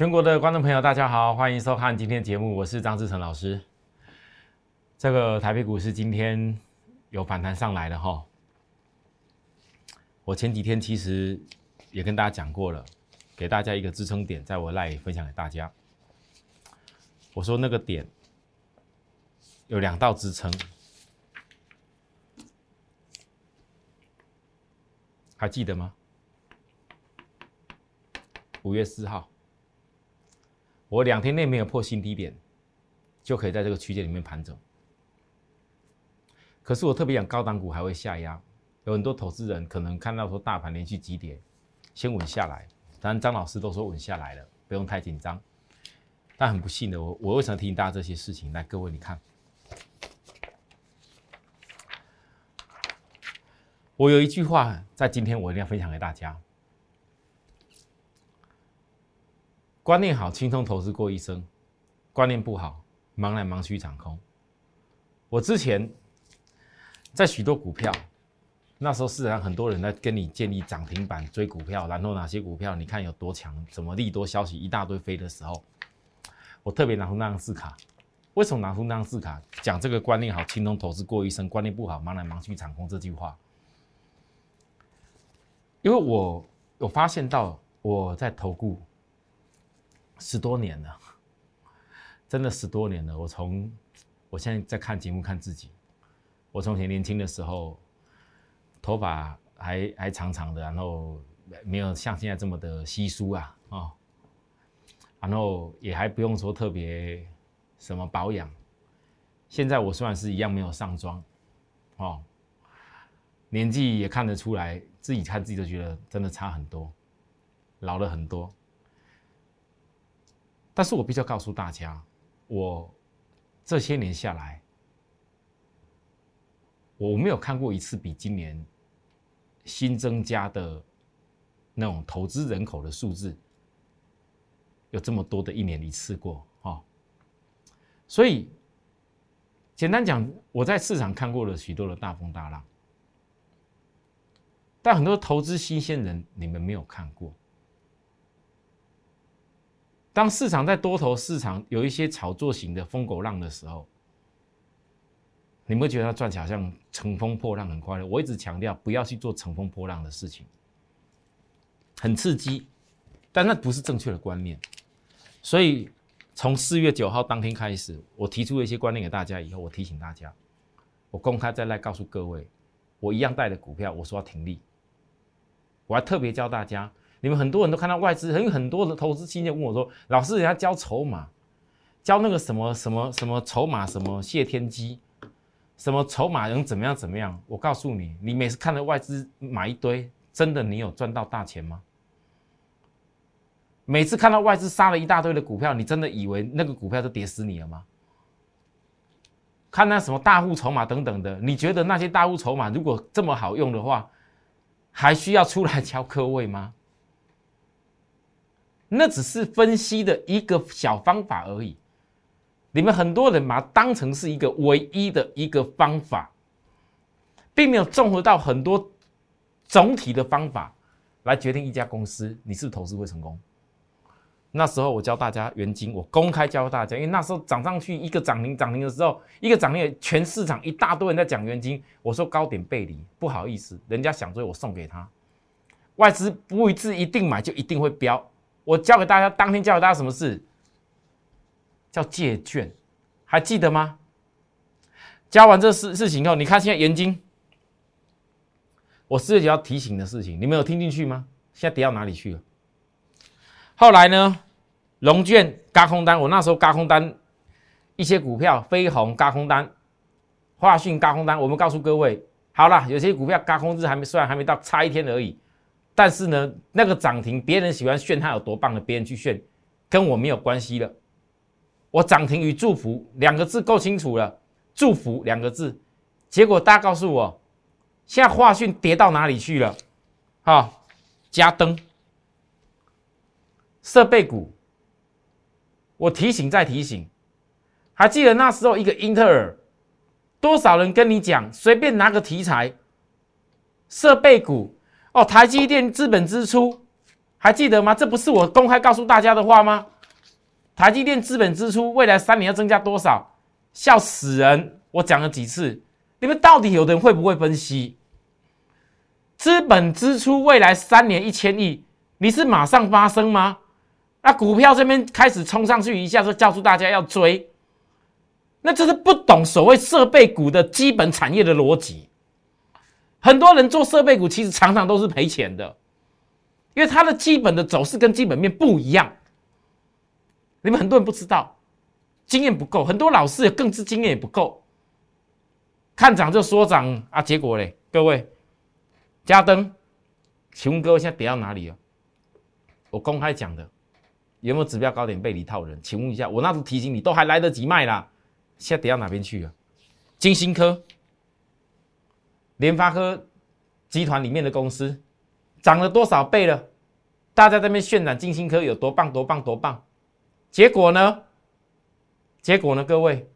全国的观众朋友，大家好，欢迎收看今天节目，我是张志成老师。这个台北股市今天有反弹上来了哈。我前几天其实也跟大家讲过了，给大家一个支撑点，在我赖分享给大家。我说那个点有两道支撑，还记得吗？五月四号。我两天内没有破新低点，就可以在这个区间里面盘整。可是我特别讲高档股还会下压，有很多投资人可能看到说大盘连续急跌，先稳下来。当然张老师都说稳下来了，不用太紧张。但很不幸的，我我为什么提醒大家这些事情？来，各位你看，我有一句话在今天我一定要分享给大家。观念好，轻松投资过一生；观念不好，忙来忙去场空。我之前在许多股票，那时候市场上很多人在跟你建立涨停板追股票，然后哪些股票你看有多强，什么利多消息一大堆飞的时候，我特别拿出那张字卡。为什么拿出那张字卡？讲这个观念好，轻松投资过一生；观念不好，忙来忙去场空这句话。因为我有发现到我在投顾。十多年了，真的十多年了。我从我现在在看节目看自己，我从前年轻的时候，头发还还长长的，然后没有像现在这么的稀疏啊哦，然后也还不用说特别什么保养。现在我虽然是一样没有上妆，哦，年纪也看得出来，自己看自己都觉得真的差很多，老了很多。但是我必须要告诉大家，我这些年下来，我没有看过一次比今年新增加的那种投资人口的数字有这么多的一年一次过啊！所以简单讲，我在市场看过了许多的大风大浪，但很多投资新鲜人，你们没有看过。当市场在多头市场有一些炒作型的疯狗浪的时候，你们觉得它赚起来好像乘风破浪很快乐？我一直强调不要去做乘风破浪的事情，很刺激，但那不是正确的观念。所以从四月九号当天开始，我提出了一些观念给大家以后，我提醒大家，我公开再来告诉各位，我一样带的股票，我说要停利，我还特别教大家。你们很多人都看到外资，很很多的投资新人问我说：“老师，人家教筹码，教那个什么什么什么筹码，什么谢天机，什么筹码能怎么样怎么样？”我告诉你，你每次看到外资买一堆，真的你有赚到大钱吗？每次看到外资杀了一大堆的股票，你真的以为那个股票都跌死你了吗？看那什么大户筹码等等的，你觉得那些大户筹码如果这么好用的话，还需要出来 敲科位吗？那只是分析的一个小方法而已，你们很多人把它当成是一个唯一的一个方法，并没有综合到很多总体的方法来决定一家公司你是是投资会成功。那时候我教大家原金，我公开教大家，因为那时候涨上去一个涨停涨停的时候，一个涨停，全市场一大堆人在讲原金，我说高点背离，不好意思，人家想追我送给他，外资不一致一定买就一定会飙。我教给大家，当天教给大家什么事？叫借券，还记得吗？教完这事事情以后，你看现在元金，我四月要提醒的事情，你们有听进去吗？现在跌到哪里去了？后来呢？龙券加空单，我那时候加空单一些股票，飞鸿加空单，华讯加空单。我们告诉各位，好了，有些股票加空日还没，虽然还没到，差一天而已。但是呢，那个涨停，别人喜欢炫它有多棒的，别人去炫，跟我没有关系了。我涨停与祝福两个字够清楚了，祝福两个字。结果大家告诉我，现在华讯跌到哪里去了？好，加灯设备股，我提醒再提醒，还记得那时候一个英特尔，多少人跟你讲，随便拿个题材，设备股。哦，台积电资本支出还记得吗？这不是我公开告诉大家的话吗？台积电资本支出未来三年要增加多少？笑死人！我讲了几次，你们到底有的人会不会分析？资本支出未来三年一千亿，你是马上发生吗？那股票这边开始冲上去一下，就告诉大家要追，那这是不懂所谓设备股的基本产业的逻辑。很多人做设备股，其实常常都是赔钱的，因为它的基本的走势跟基本面不一样。你们很多人不知道，经验不够，很多老师也更是经验也不够，看涨就说涨啊，结果嘞，各位，加登，请问各位现在跌到哪里了？我公开讲的。有没有指标高点背离套人？请问一下，我那时提醒你，都还来得及卖啦。现在跌到哪边去了？金星科、联发科集团里面的公司涨了多少倍了？大家在那边渲染金星科有多棒、多棒、多棒，结果呢？结果呢？各位，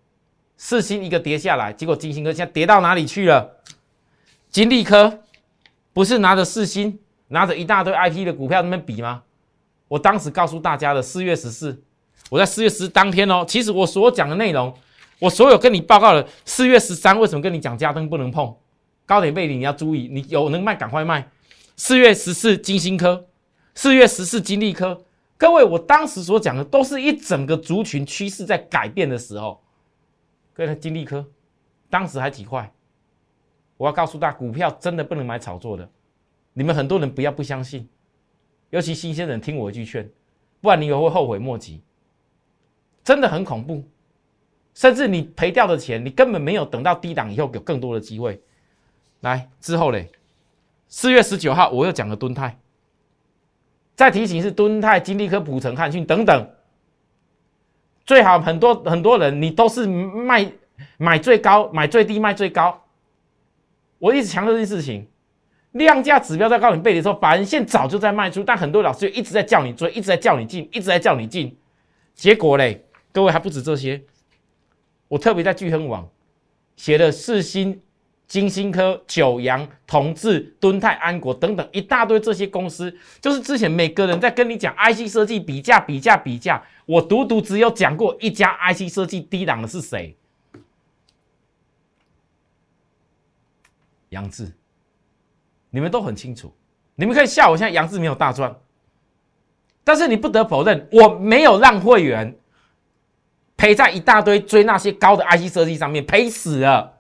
四星一个跌下来，结果金星科现在跌到哪里去了？金利科不是拿着四星，拿着一大堆 IP 的股票那边比吗？我当时告诉大家的四月十四，我在四月十当天哦。其实我所讲的内容，我所有跟你报告的四月十三，为什么跟你讲加灯不能碰？高点背离你要注意，你有能卖赶快卖。四月十四金星科，四月十四金利科，各位，我当时所讲的都是一整个族群趋势在改变的时候。各位，金利科当时还几块？我要告诉大家，股票真的不能买炒作的，你们很多人不要不相信。尤其新鲜人听我一句劝，不然你以后会后悔莫及，真的很恐怖。甚至你赔掉的钱，你根本没有等到低档以后有更多的机会。来之后嘞，四月十九号我又讲了敦泰，再提醒是敦泰、金利科、普成、汉讯等等，最好很多很多人你都是卖买最高，买最低卖最高。我一直强调这件事情。量价指标在高点背离的时候，法人线早就在卖出，但很多老师一直在叫你追，一直在叫你进，一直在叫你进。结果嘞，各位还不止这些，我特别在聚亨网写了四星、金星科、九阳、同志、敦泰、安国等等一大堆这些公司，就是之前每个人在跟你讲 IC 设计比价、比价、比价，我独独只有讲过一家 IC 设计低档的是谁？杨志。你们都很清楚，你们可以笑我现在杨志没有大赚，但是你不得否认，我没有让会员赔在一大堆追那些高的 IC 设计上面，赔死了。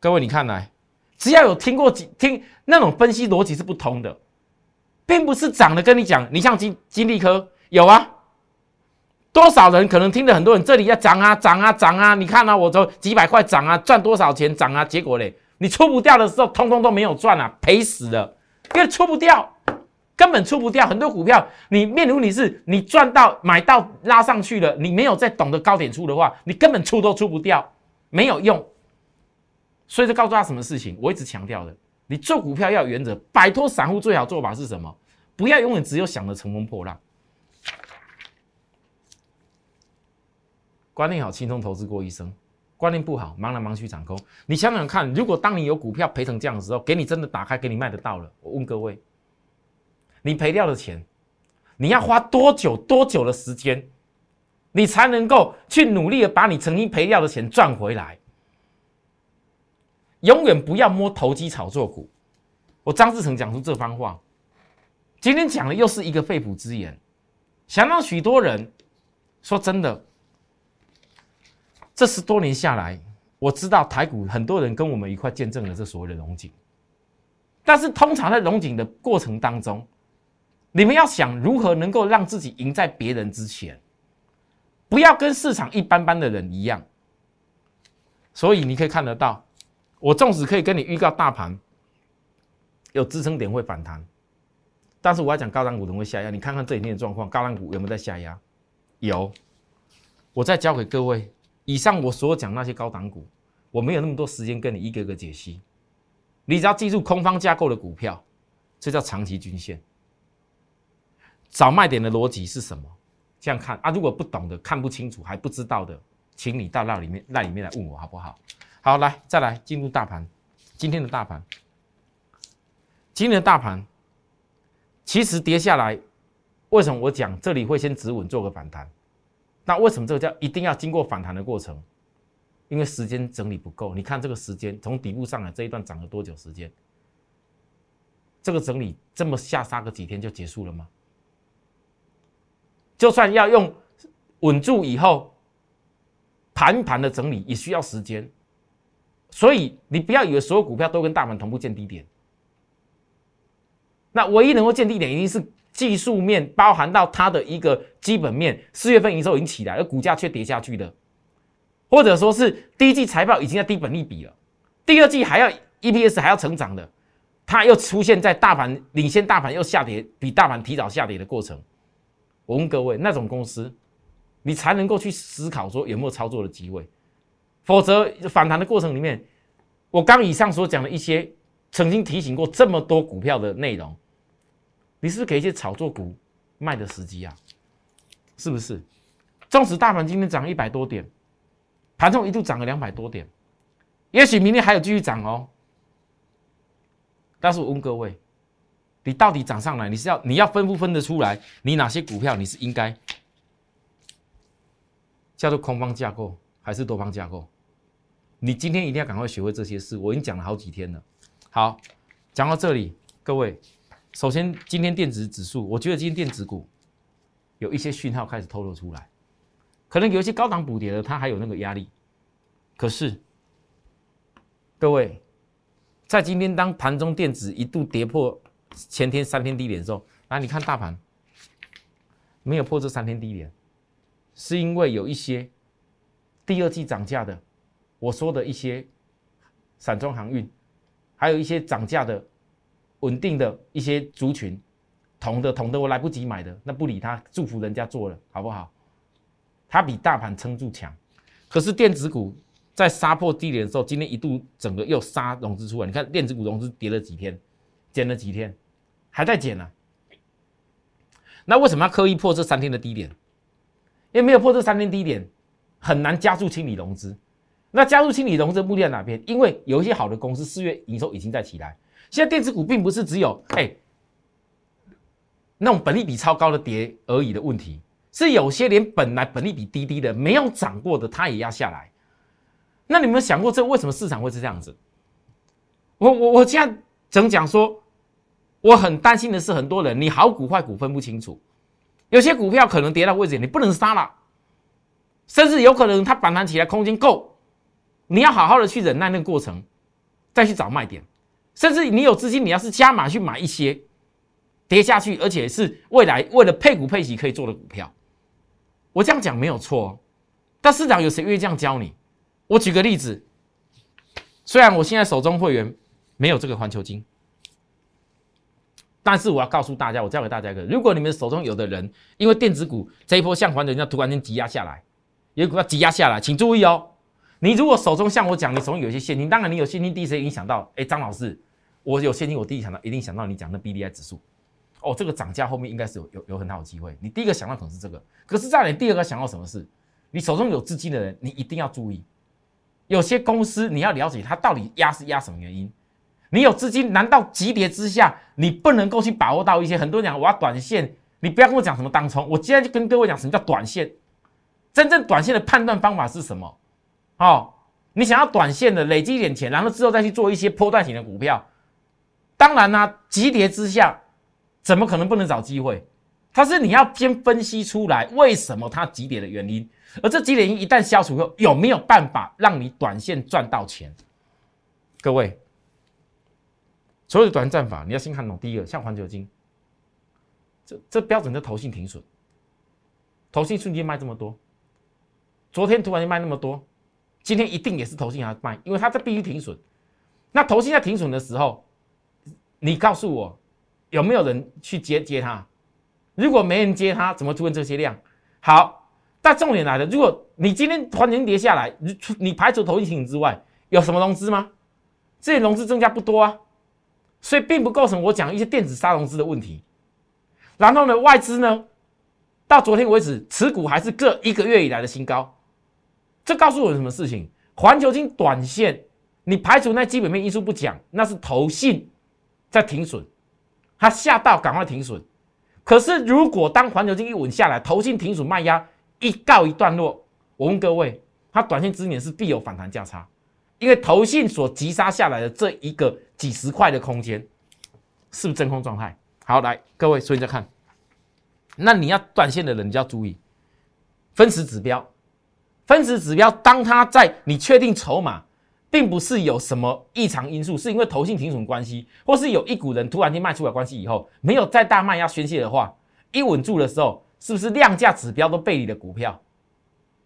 各位，你看来，只要有听过几听那种分析逻辑是不通的，并不是涨的跟你讲，你像金金利科有啊，多少人可能听的很多人这里要涨啊涨啊涨啊，你看啊，我从几百块涨啊，赚多少钱涨啊，结果嘞。你出不掉的时候，通通都没有赚啊，赔死了，因为出不掉，根本出不掉。很多股票，你面如你是你赚到买到拉上去了，你没有再懂得高点出的话，你根本出都出不掉，没有用。所以就告诉他什么事情，我一直强调的，你做股票要有原则，摆脱散户最好做法是什么？不要永远只有想着乘风破浪，观念好，轻松投资过一生。观念不好，忙来忙去涨空。你想想看，如果当你有股票赔成这样的时候，给你真的打开，给你卖得到了，我问各位，你赔掉的钱，你要花多久多久的时间，你才能够去努力的把你曾经赔掉的钱赚回来？永远不要摸投机炒作股。我张志成讲出这番话，今天讲的又是一个肺腑之言，想让许多人说真的。这十多年下来，我知道台股很多人跟我们一块见证了这所谓的龙井，但是通常在龙井的过程当中，你们要想如何能够让自己赢在别人之前，不要跟市场一般般的人一样。所以你可以看得到，我纵使可以跟你预告大盘有支撑点会反弹，但是我要讲高档股会下压。你看看这几天的状况，高档股有没有在下压？有，我再教给各位。以上我所讲那些高档股，我没有那么多时间跟你一个个解析。你只要记住空方架构的股票，这叫长期均线。找卖点的逻辑是什么？这样看啊，如果不懂的、看不清楚、还不知道的，请你到那里面、那里面来问我好不好？好，来再来进入大盘。今天的大盘，今天的大盘其实跌下来，为什么我讲这里会先止稳做个反弹？那为什么这个叫一定要经过反弹的过程？因为时间整理不够。你看这个时间从底部上来这一段涨了多久时间？这个整理这么下杀个几天就结束了吗？就算要用稳住以后盘盘的整理，也需要时间。所以你不要以为所有股票都跟大盘同步见低点。那唯一能够见低点，一定是技术面包含到它的一个基本面。四月份营收已经起来，而股价却跌下去的，或者说是第一季财报已经在低本利比了，第二季还要 EPS 还要成长的，它又出现在大盘领先大盘又下跌，比大盘提早下跌的过程。我问各位，那种公司，你才能够去思考说有没有操作的机会。否则反弹的过程里面，我刚以上所讲的一些曾经提醒过这么多股票的内容，你是不是给一些炒作股卖的时机啊？是不是？纵使大盘今天涨一百多点，盘中一度涨了两百多点，也许明天还有继续涨哦。但是我问各位，你到底涨上来，你是要你要分不分得出来？你哪些股票你是应该叫做空方架构还是多方架构？你今天一定要赶快学会这些事，我已经讲了好几天了。好，讲到这里，各位，首先今天电子指数，我觉得今天电子股有一些讯号开始透露出来，可能有一些高档补跌的，它还有那个压力。可是，各位，在今天当盘中电子一度跌破前天三天低点的时候，来你看大盘没有破这三天低点，是因为有一些第二季涨价的。我说的一些散装航运，还有一些涨价的稳定的一些族群，铜的铜的我来不及买的，那不理他，祝福人家做了，好不好？它比大盘撑住强，可是电子股在杀破低点的时候，今天一度整个又杀融资出来，你看电子股融资跌了几天，减了几天，还在减呢。那为什么要刻意破这三天的低点？因为没有破这三天低点，很难加速清理融资。那加入清理融资目的在哪边？因为有一些好的公司四月营收已经在起来。现在电子股并不是只有哎那种本利比超高的跌而已的问题，是有些连本来本利比低低的没有涨过的，它也要下来。那你们想过，这为什么市场会是这样子？我我我现在整讲说，我很担心的是，很多人你好股坏股分不清楚，有些股票可能跌到位置，你不能杀了，甚至有可能它反弹起来空间够。你要好好的去忍耐那个过程，再去找卖点，甚至你有资金，你要是加码去买一些跌下去，而且是未来为了配股配息可以做的股票，我这样讲没有错。但市场有谁愿意这样教你？我举个例子，虽然我现在手中会员没有这个环球金，但是我要告诉大家，我教给大家一个：如果你们手中有的人因为电子股这一波像环球金突然间挤压下来，有股票挤压下来，请注意哦。你如果手中像我讲，你手中有一些现金，当然你有现金，第一时间影响到，哎，张老师，我有现金，我第一想到一定想到你讲的 B D I 指数，哦，这个涨价后面应该是有有有很好的机会。你第一个想到可能是这个，可是再来第二个想到什么事？你手中有资金的人，你一定要注意，有些公司你要了解它到底压是压什么原因。你有资金，难道急跌之下你不能够去把握到一些？很多人讲我要短线，你不要跟我讲什么当冲，我今天就跟各位讲什么叫短线，真正短线的判断方法是什么？哦，你想要短线的累积一点钱，然后之后再去做一些波段型的股票，当然呢，急跌之下，怎么可能不能找机会？它是你要先分析出来为什么它急跌的原因，而这急跌因一旦消除后，有没有办法让你短线赚到钱？各位，所有的短战法你要先看懂。第一个，像环球金，这这标准的投信停损，投信瞬间卖这么多，昨天突然间卖那么多。今天一定也是投信要卖，因为它在必须停损。那投信在停损的时候，你告诉我有没有人去接接它？如果没人接它，怎么出现这些量？好，但重点来了，如果你今天环境跌下来，你你排除投信停之外，有什么融资吗？这些融资增加不多啊，所以并不构成我讲一些电子杀融资的问题。然后呢，外资呢，到昨天为止持股还是各一个月以来的新高。这告诉我什么事情？环球金短线，你排除那基本面因素不讲，那是投信在停损。它吓到赶快停损。可是如果当环球金一稳下来，投信停损卖压一告一段落，我问各位，它短线之年是必有反弹价差，因为投信所急杀下来的这一个几十块的空间，是不是真空状态？好，来各位，所以再看，那你要短线的人，你就要注意分时指标。分时指标，当它在你确定筹码并不是有什么异常因素，是因为投信停损关系，或是有一股人突然间卖出来关系以后，没有再大卖压宣泄的话，一稳住的时候，是不是量价指标都背离的股票，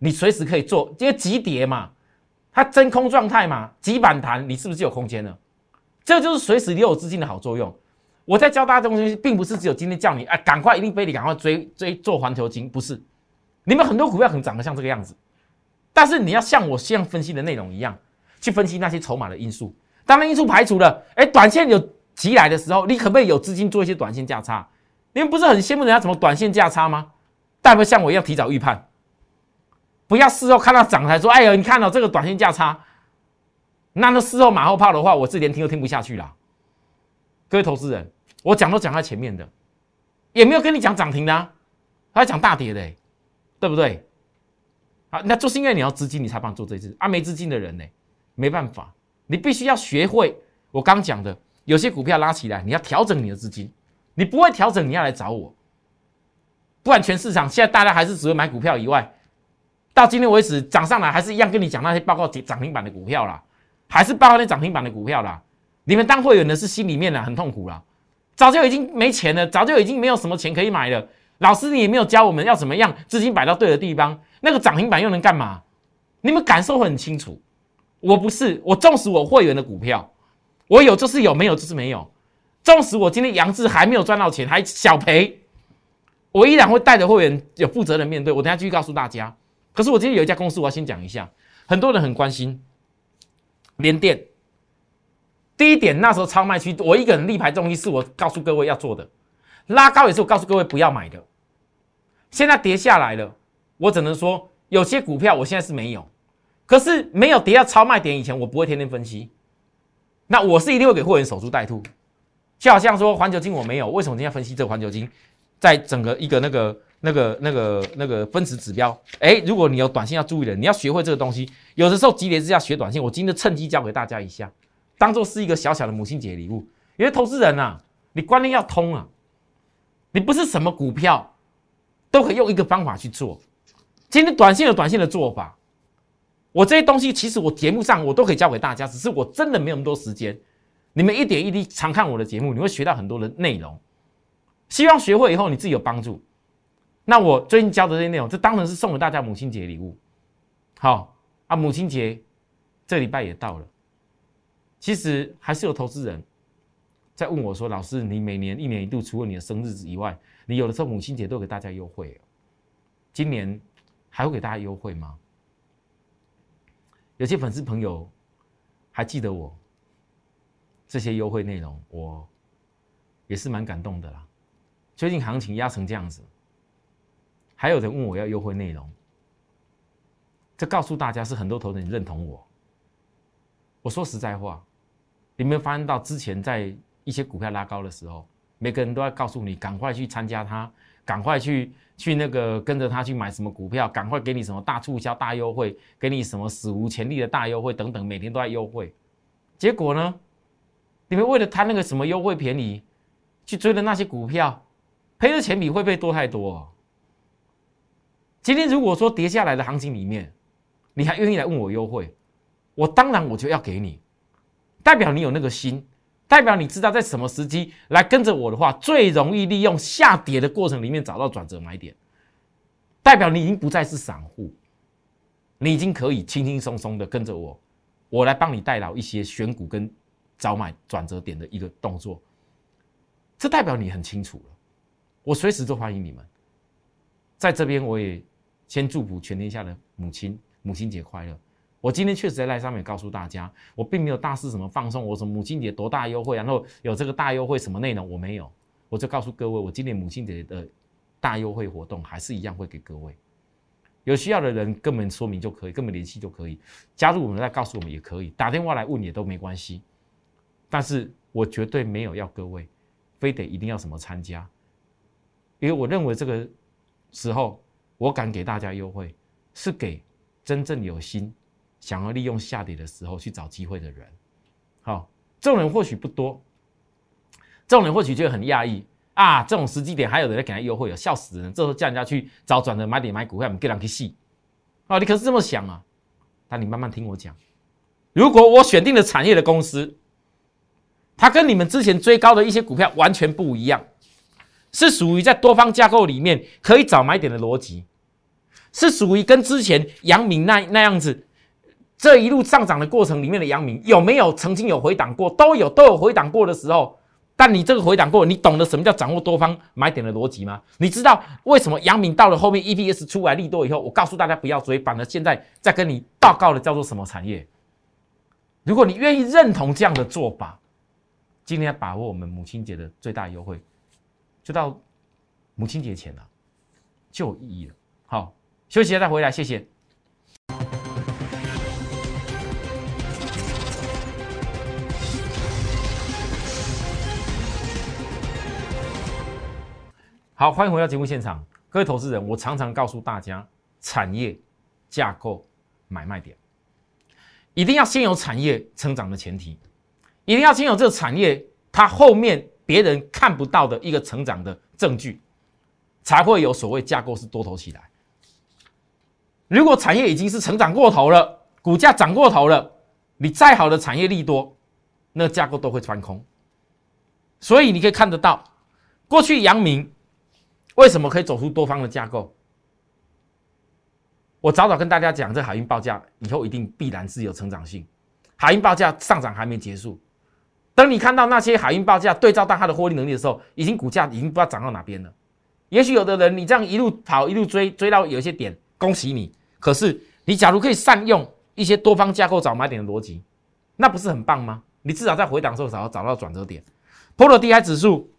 你随时可以做，因为急跌嘛，它真空状态嘛，急反弹，你是不是有空间了？这就是随时留有资金的好作用。我在教大家东西，并不是只有今天叫你哎，赶快一定非得赶快追追做环球金，不是，你们很多股票可能长得像这个样子。但是你要像我这样分析的内容一样，去分析那些筹码的因素。当然因素排除了，哎，短线有急来的时候，你可不可以有资金做一些短线价差？你们不是很羡慕人家怎么短线价差吗？但不像我一样提早预判，不要事后看到涨才说，哎呦，你看到这个短线价差，那那事后马后炮的话，我这连听都听不下去了。各位投资人，我讲都讲在前面的，也没有跟你讲涨停的，还讲大跌的，对不对？啊，那就是因为你要资金，你才帮做这次啊。没资金的人呢，没办法，你必须要学会我刚讲的，有些股票拉起来，你要调整你的资金。你不会调整，你要来找我。不然全市场现在大家还是只会买股票以外，到今天为止涨上来还是一样跟你讲那些报告涨停板的股票啦，还是报告那涨停板的股票啦。你们当会员的是心里面呢很痛苦啦，早就已经没钱了，早就已经没有什么钱可以买了。老师你也没有教我们要怎么样资金摆到对的地方。那个涨停板又能干嘛？你们感受很清楚。我不是我重视我会员的股票，我有就是有，没有就是没有。纵使我今天杨志还没有赚到钱，还小赔，我依然会带着会员有负责任面对。我等下继续告诉大家。可是我今天有一家公司，我要先讲一下，很多人很关心联电。第一点，那时候超卖区，我一个人力排众议，是我告诉各位要做的，拉高也是我告诉各位不要买的。现在跌下来了。我只能说，有些股票我现在是没有，可是没有跌到超卖点以前，我不会天天分析。那我是一定会给会员守株待兔，就好像说环球金我没有，为什么今天分析这个环球金？在整个一个那个那个那个那个分时指标，哎，如果你有短线要注意的，你要学会这个东西。有的时候急跌之下学短线，我今天趁机教给大家一下，当做是一个小小的母亲节礼物。因为投资人呐，你观念要通啊，你不是什么股票都可以用一个方法去做。今天短线有短线的做法，我这些东西其实我节目上我都可以教给大家，只是我真的没有那么多时间。你们一点一滴常看我的节目，你会学到很多的内容。希望学会以后你自己有帮助。那我最近教的这些内容，这当然是送给大家母亲节礼物。好啊，母亲节这礼拜也到了，其实还是有投资人在问我说：“老师，你每年一年一度除了你的生日以外，你有的时候母亲节都给大家优惠今年。”还会给大家优惠吗？有些粉丝朋友还记得我这些优惠内容，我也是蛮感动的啦。最近行情压成这样子，还有人问我要优惠内容，这告诉大家是很多投资人认同我。我说实在话，你没有发现到之前在一些股票拉高的时候，每个人都在告诉你赶快去参加它。赶快去去那个跟着他去买什么股票，赶快给你什么大促销、大优惠，给你什么史无前例的大优惠等等，每天都在优惠。结果呢，你们为了贪那个什么优惠便宜，去追的那些股票，赔的钱比会费多太多。今天如果说跌下来的行情里面，你还愿意来问我优惠，我当然我就要给你，代表你有那个心。代表你知道在什么时机来跟着我的话，最容易利用下跌的过程里面找到转折买点。代表你已经不再是散户，你已经可以轻轻松松的跟着我，我来帮你代劳一些选股跟找买转折点的一个动作。这代表你很清楚了，我随时都欢迎你们。在这边我也先祝福全天下的母亲，母亲节快乐。我今天确实在赖上面告诉大家，我并没有大肆什么放送，我什么母亲节多大优惠，然后有这个大优惠什么内容我没有，我就告诉各位，我今年母亲节的大优惠活动还是一样会给各位，有需要的人根本说明就可以，根本联系就可以，加入我们再告诉我们也可以，打电话来问也都没关系，但是我绝对没有要各位非得一定要什么参加，因为我认为这个时候我敢给大家优惠，是给真正有心想要利用下跌的时候去找机会的人。好，这种人或许不多，这种人或许就很讶异啊，这种时机点还有人在给他优惠，笑死人！这时候叫人家去找转的买点买股票，你给人去戏。哦，你可是这么想啊？但你慢慢听我讲，如果我选定了产业的公司，它跟你们之前追高的一些股票完全不一样，是属于在多方架构里面可以找买点的逻辑，是属于跟之前杨明那那样子，这一路上涨的过程里面的阳明有没有曾经有回档过？都有，都有回档过的时候。但你这个回档过，你懂得什么叫掌握多方买点的逻辑吗？你知道为什么阳明到了后面 EPS 出来利多以后，我告诉大家不要追，反而现在在跟你报告的叫做什么产业？如果你愿意认同这样的做法，今天把握我们母亲节的最大优惠，就到母亲节前了，就有意义了。好，休息一下再回来，谢谢。好，欢迎回到节目现场，各位投资人，我常常告诉大家，产业架构买卖点，一定要先有产业成长的前提，一定要先有这个产业它后面别人看不到的一个成长的证据，才会有所谓架构是多头起来。如果产业已经是成长过头了，股价涨过头了，你再好的产业利多，那架构都会穿空。所以你可以看得到，过去阳明。为什么可以走出多方的架构？我早早跟大家讲，这海运报价以后一定必然是有成长性。海运报价上涨还没结束，等你看到那些海运报价对照到它的获利能力的时候，已经股价已经不知道涨到哪边了。也许有的人你这样一路跑一路追，追到有一些点，恭喜你。可是你假如可以善用一些多方架构找买点的逻辑，那不是很棒吗？你至少在回档的时候找找到转折点。波罗的海指数。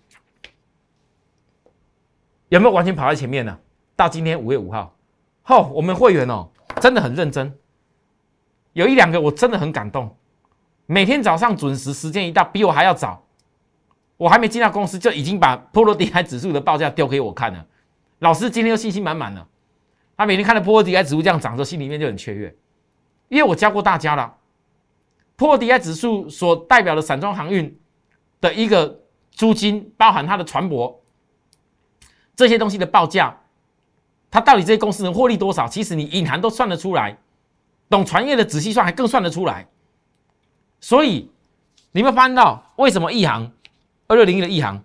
有没有完全跑在前面呢？到今天五月五号，吼，我们会员哦，真的很认真。有一两个我真的很感动，每天早上准时，时间一到，比我还要早。我还没进到公司，就已经把波罗的海指数的报价丢给我看了。老师今天又信心满满了。他每天看到波罗的海指数这样涨的，时候心里面就很雀跃，因为我教过大家了，波罗的海指数所代表的散装航运的一个租金，包含它的船舶。这些东西的报价，它到底这些公司能获利多少？其实你隐含都算得出来，懂船业的仔细算还更算得出来。所以你们发现到为什么一行二六零一的一行，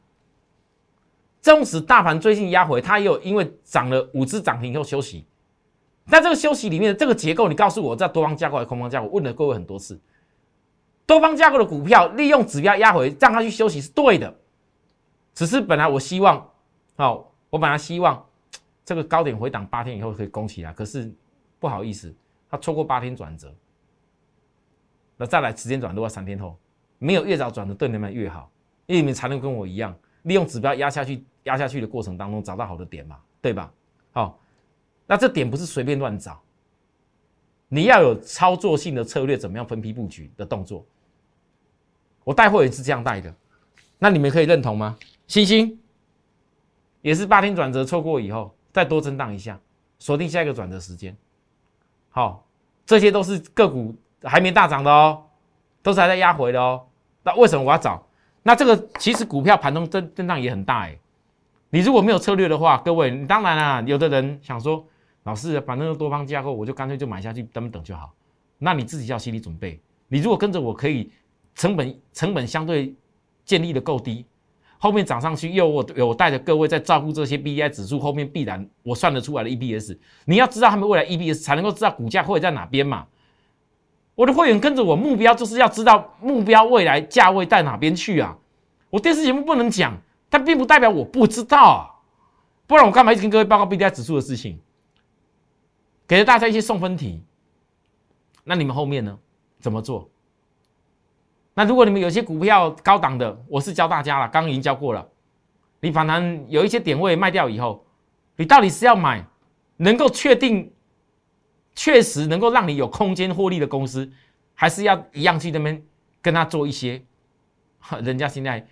纵使大盘最近压回，它也有因为涨了五只涨停以后休息。在这个休息里面这个结构，你告诉我，在多方架构还是空方架构？问了各位很多次，多方架构的股票利用指标压回，让它去休息是对的。只是本来我希望，好。我本来希望 这个高点回档八天以后可以攻起来，可是不好意思，它错过八天转折，那再来时间转多三天后，没有越早转的对你们越好，因为你们才能跟我一样，利用指标压下去，压下去的过程当中找到好的点嘛，对吧？好，那这点不是随便乱找，你要有操作性的策略，怎么样分批布局的动作？我带货也是这样带的，那你们可以认同吗？星星。也是八天转折错过以后，再多震荡一下，锁定下一个转折时间。好，这些都是个股还没大涨的哦，都是还在压回的哦。那为什么我要找？那这个其实股票盘中震震荡也很大哎。你如果没有策略的话，各位，你当然啊，有的人想说，老师反正多方架构，我就干脆就买下去，等等就好。那你自己要心理准备。你如果跟着我可以，成本成本相对建立的够低。后面涨上去，又我有带着各位在照顾这些 B D I 指数，后面必然我算得出来的 E P S，你要知道他们未来 E P S 才能够知道股价会在哪边嘛。我的会员跟着我，目标就是要知道目标未来价位在哪边去啊。我电视节目不能讲，但并不代表我不知道啊。不然我干嘛一直跟各位报告 B D I 指数的事情？给了大家一些送分题，那你们后面呢？怎么做？那如果你们有些股票高档的，我是教大家了，刚刚已经教过了。你反弹有一些点位卖掉以后，你到底是要买能够确定、确实能够让你有空间获利的公司，还是要一样去那边跟他做一些？人家现在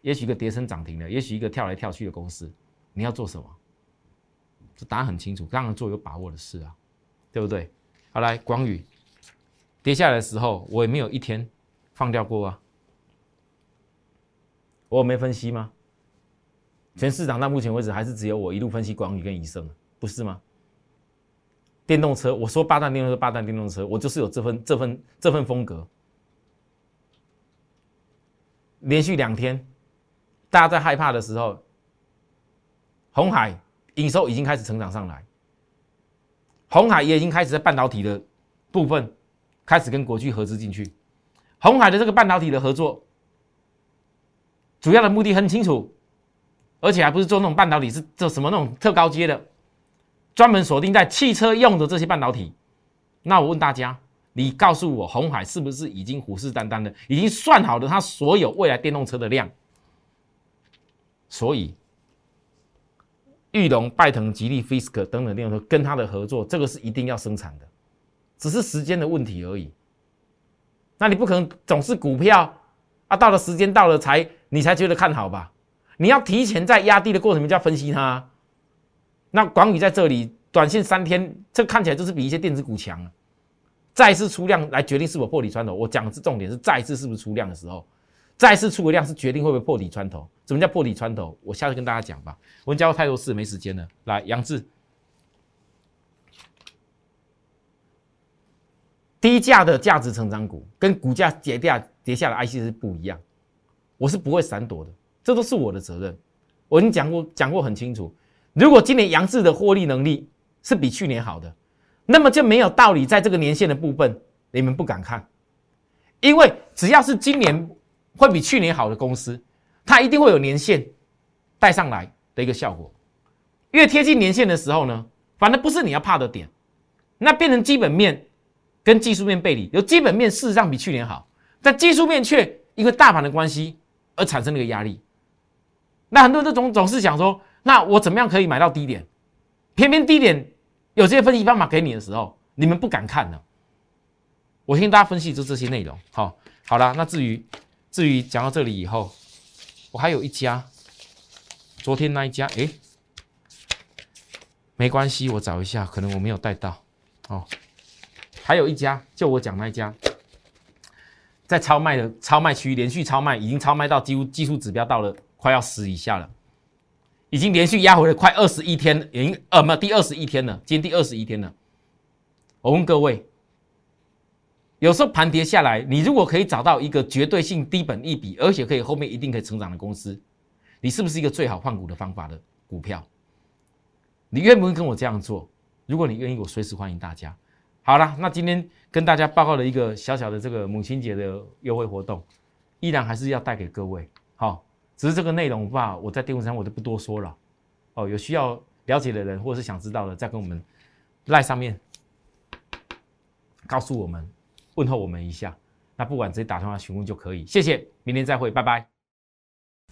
也许一个跌升涨停的，也许一个跳来跳去的公司，你要做什么？这答案很清楚，当然做有把握的事啊，对不对？好，来广宇跌下来的时候，我也没有一天放掉过啊。我没分析吗？全市场到目前为止还是只有我一路分析广宇跟宜盛，不是吗？电动车，我说八弹电动车，八弹电动车，我就是有这份这份这份风格。连续两天，大家在害怕的时候，红海营收已经开始成长上来，红海也已经开始在半导体的部分开始跟国巨合资进去。红海的这个半导体的合作。主要的目的很清楚，而且还不是做那种半导体，是做什么那种特高阶的，专门锁定在汽车用的这些半导体。那我问大家，你告诉我，红海是不是已经虎视眈眈的，已经算好了它所有未来电动车的量？所以，玉龙、拜腾、吉利、Fisker 等等电动车跟它的合作，这个是一定要生产的，只是时间的问题而已。那你不可能总是股票啊，到了时间到了才。你才觉得看好吧？你要提前在压低的过程中要分析它。那广宇在这里，短线三天，这看起来就是比一些电子股强了。再次出量来决定是否破底穿头。我讲的是重点是再次是不是出量的时候，再次出个量是决定会不会破底穿头。什么叫破底穿头？我下次跟大家讲吧。我教过太多次，没时间了。来，杨志，低价的价值成长股跟股价跌掉跌下的 IC 是不一样。我是不会闪躲的，这都是我的责任。我已经讲过，讲过很清楚。如果今年杨志的获利能力是比去年好的，那么就没有道理在这个年限的部分你们不敢看，因为只要是今年会比去年好的公司，它一定会有年限带上来的一个效果。越贴近年限的时候呢，反正不是你要怕的点，那变成基本面跟技术面背离，有基本面事实上比去年好，但技术面却因为大盘的关系。而产生那个压力，那很多人都总总是想说，那我怎么样可以买到低点？偏偏低点有这些分析方法给你的时候，你们不敢看呢。我听大家分析就这些内容，好，好了。那至于至于讲到这里以后，我还有一家，昨天那一家，哎，没关系，我找一下，可能我没有带到哦。还有一家，就我讲那一家。在超卖的超卖区连续超卖，已经超卖到几乎技术指标到了快要十以下了，已经连续压回了快二十一天，已经呃没有第二十一天了，今天第二十一天了。我问各位，有时候盘跌下来，你如果可以找到一个绝对性低本一笔，而且可以后面一定可以成长的公司，你是不是一个最好换股的方法的股票？你愿不愿意跟我这样做？如果你愿意，我随时欢迎大家。好了，那今天跟大家报告了一个小小的这个母亲节的优惠活动，依然还是要带给各位。好，只是这个内容吧，我在电视上我就不多说了。哦，有需要了解的人或者是想知道的，再跟我们赖上面告诉我们，问候我们一下。那不管直接打电话询问就可以。谢谢，明天再会，拜拜。